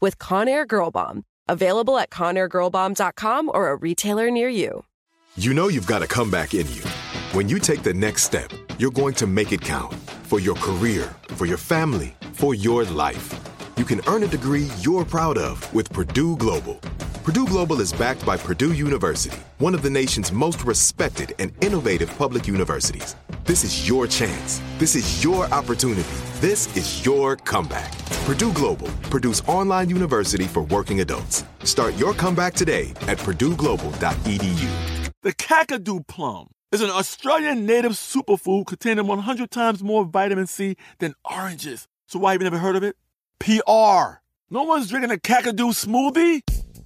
with Conair Girl Bomb. Available at ConairGirlBomb.com or a retailer near you. You know you've got a comeback in you. When you take the next step, you're going to make it count for your career, for your family, for your life. You can earn a degree you're proud of with Purdue Global. Purdue Global is backed by Purdue University, one of the nation's most respected and innovative public universities. This is your chance. This is your opportunity. This is your comeback. Purdue Global, Purdue's online university for working adults. Start your comeback today at purdueglobal.edu. The Kakadu plum is an Australian native superfood containing 100 times more vitamin C than oranges. So why have you never heard of it? PR. No one's drinking a Kakadu smoothie?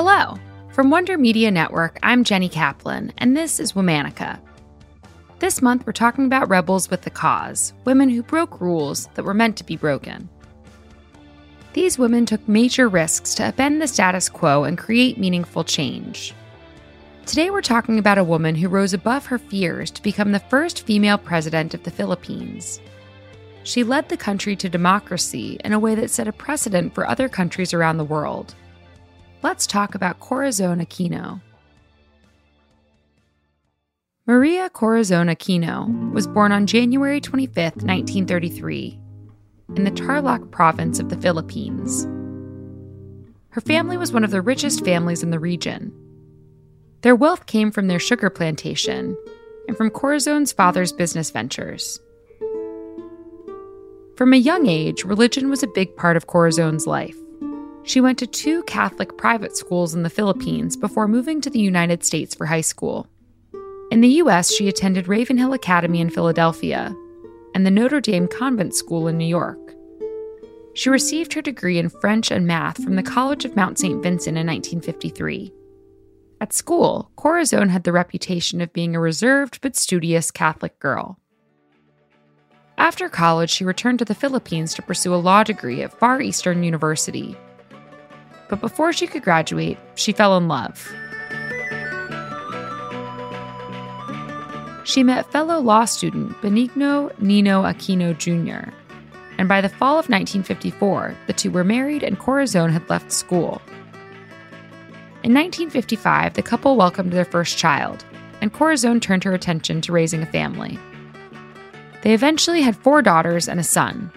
Hello. From Wonder Media Network, I'm Jenny Kaplan, and this is Womanica. This month, we're talking about rebels with the cause women who broke rules that were meant to be broken. These women took major risks to upend the status quo and create meaningful change. Today, we're talking about a woman who rose above her fears to become the first female president of the Philippines. She led the country to democracy in a way that set a precedent for other countries around the world let's talk about Corazon Aquino. Maria Corazon Aquino was born on January 25, 1933, in the Tarlac province of the Philippines. Her family was one of the richest families in the region. Their wealth came from their sugar plantation and from Corazon's father's business ventures. From a young age, religion was a big part of Corazon's life. She went to two Catholic private schools in the Philippines before moving to the United States for high school. In the US, she attended Ravenhill Academy in Philadelphia and the Notre Dame Convent School in New York. She received her degree in French and math from the College of Mount St. Vincent in 1953. At school, Corazon had the reputation of being a reserved but studious Catholic girl. After college, she returned to the Philippines to pursue a law degree at Far Eastern University but before she could graduate, she fell in love. She met fellow law student Benigno Ninoy Aquino Jr., and by the fall of 1954, the two were married and Corazon had left school. In 1955, the couple welcomed their first child, and Corazon turned her attention to raising a family. They eventually had four daughters and a son,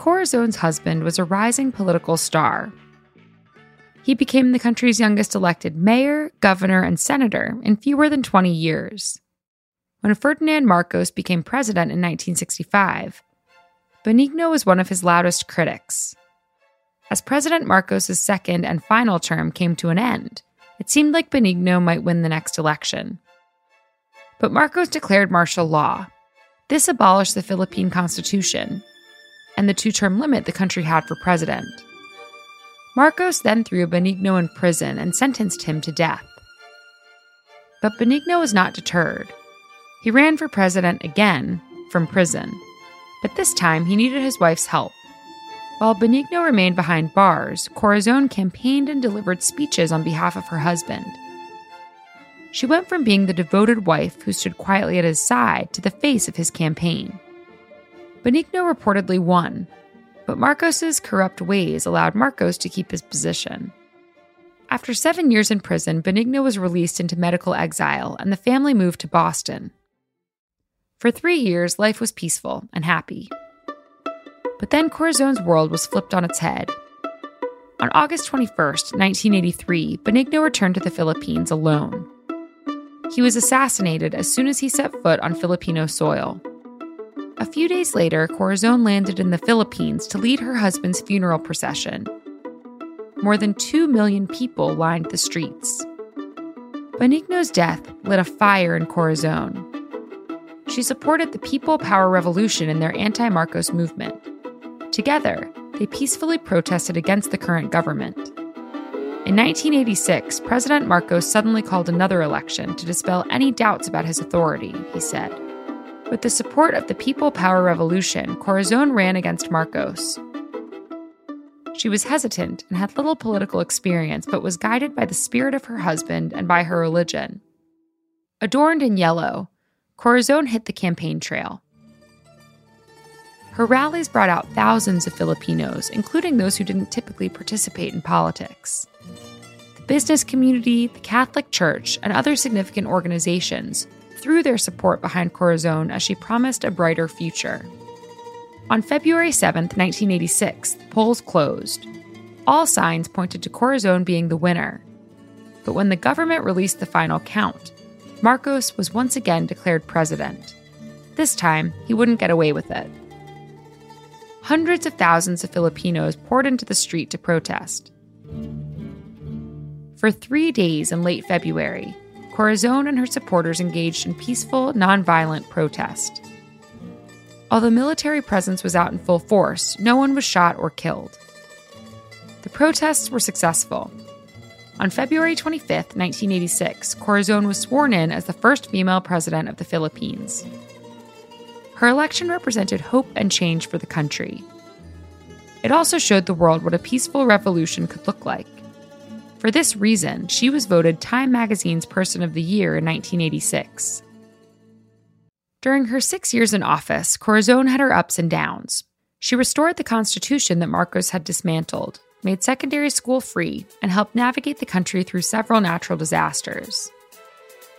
Corazon's husband was a rising political star. He became the country's youngest elected mayor, governor, and senator in fewer than 20 years. When Ferdinand Marcos became president in 1965, Benigno was one of his loudest critics. As President Marcos' second and final term came to an end, it seemed like Benigno might win the next election. But Marcos declared martial law. This abolished the Philippine Constitution and the two term limit the country had for president. Marcos then threw Benigno in prison and sentenced him to death. But Benigno was not deterred. He ran for president again from prison, but this time he needed his wife's help. While Benigno remained behind bars, Corazon campaigned and delivered speeches on behalf of her husband. she went from being the devoted wife who stood quietly at his side to the face of his campaign. Benigno reportedly won, but Marcos's corrupt ways allowed Marcos to keep his position. After seven years in prison, Benigno was released into medical exile and the family moved to Boston. For three years, life was peaceful and happy. But then Corazon's world was flipped on its head. On August 21, 1983, Benigno returned to the Philippines alone. He was assassinated as soon as he set foot on Filipino soil. A few days later, Corazon landed in the Philippines to lead her husband's funeral procession. More than 2 million people lined the streets. Benigno's death lit a fire in Corazon. She supported the People Power Revolution in their anti Marcos movement. Together, they peacefully protested against the current government. In 1986, President Marcos suddenly called another election to dispel any doubts about his authority, he said. With the support of the People Power Revolution, Corazon ran against Marcos. She was hesitant and had little political experience, but was guided by the spirit of her husband and by her religion. Adorned in yellow, Corazon hit the campaign trail. Her rallies brought out thousands of Filipinos, including those who didn't typically participate in politics. The business community, the Catholic Church, and other significant organizations threw their support behind Corazon as she promised a brighter future. On February 7, 1986, the polls closed. All signs pointed to Corazon being the winner. But when the government released the final count, Marcos was once again declared president. This time, he wouldn't get away with it hundreds of thousands of Filipinos poured into the street to protest. For three days in late February, Corazon and her supporters engaged in peaceful, nonviolent protest. Although military presence was out in full force, no one was shot or killed. The protests were successful. On February 25, 1986, Corazon was sworn in as the first female president of the Philippines. Her election represented hope and change for the country. It also showed the world what a peaceful revolution could look like. For this reason, she was voted Time magazine's Person of the Year in 1986. During her six years in office, Corazon had her ups and downs. She restored the Constitution that Marcos had dismantled, made secondary school free, and helped navigate the country through several natural disasters.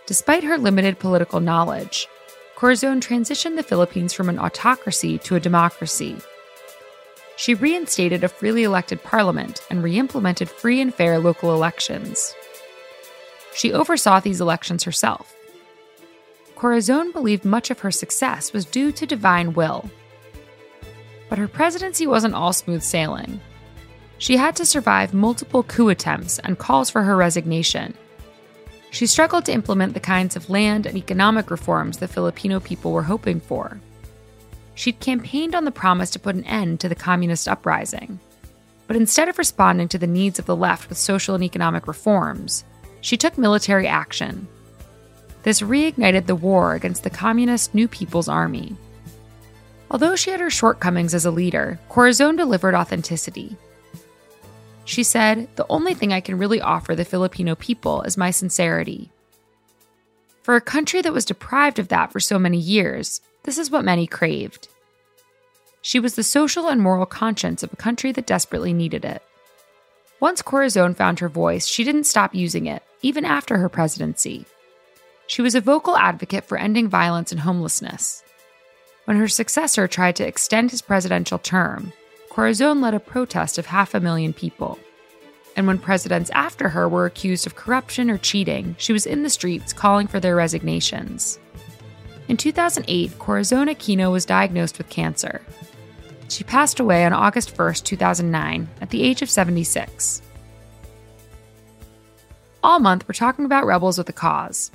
Despite her limited political knowledge, Corazon transitioned the Philippines from an autocracy to a democracy. She reinstated a freely elected parliament and re implemented free and fair local elections. She oversaw these elections herself. Corazon believed much of her success was due to divine will. But her presidency wasn't all smooth sailing. She had to survive multiple coup attempts and calls for her resignation she struggled to implement the kinds of land and economic reforms the Filipino people were hoping for. She'd campaigned on the promise to put an end to the communist uprising. But instead of responding to the needs of the left with social and economic reforms, she took military action. This reignited the war against the communist New People's Army. Although she had her shortcomings as a leader, Corazon delivered authenticity. She said, The only thing I can really offer the Filipino people is my sincerity. For a country that was deprived of that for so many years, this is what many craved. She was the social and moral conscience of a country that desperately needed it. Once Corazon found her voice, she didn't stop using it, even after her presidency. She was a vocal advocate for ending violence and homelessness. When her successor tried to extend his presidential term, Corazon led a protest of half a million people. And when presidents after her were accused of corruption or cheating, she was in the streets calling for their resignations. In 2008, Corazon Aquino was diagnosed with cancer. She passed away on August 1, 2009, at the age of 76. All month, we're talking about rebels with a cause.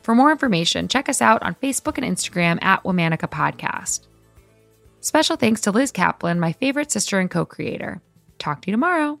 For more information, check us out on Facebook and Instagram at Womanica Podcast. Special thanks to Liz Kaplan, my favorite sister and co creator. Talk to you tomorrow.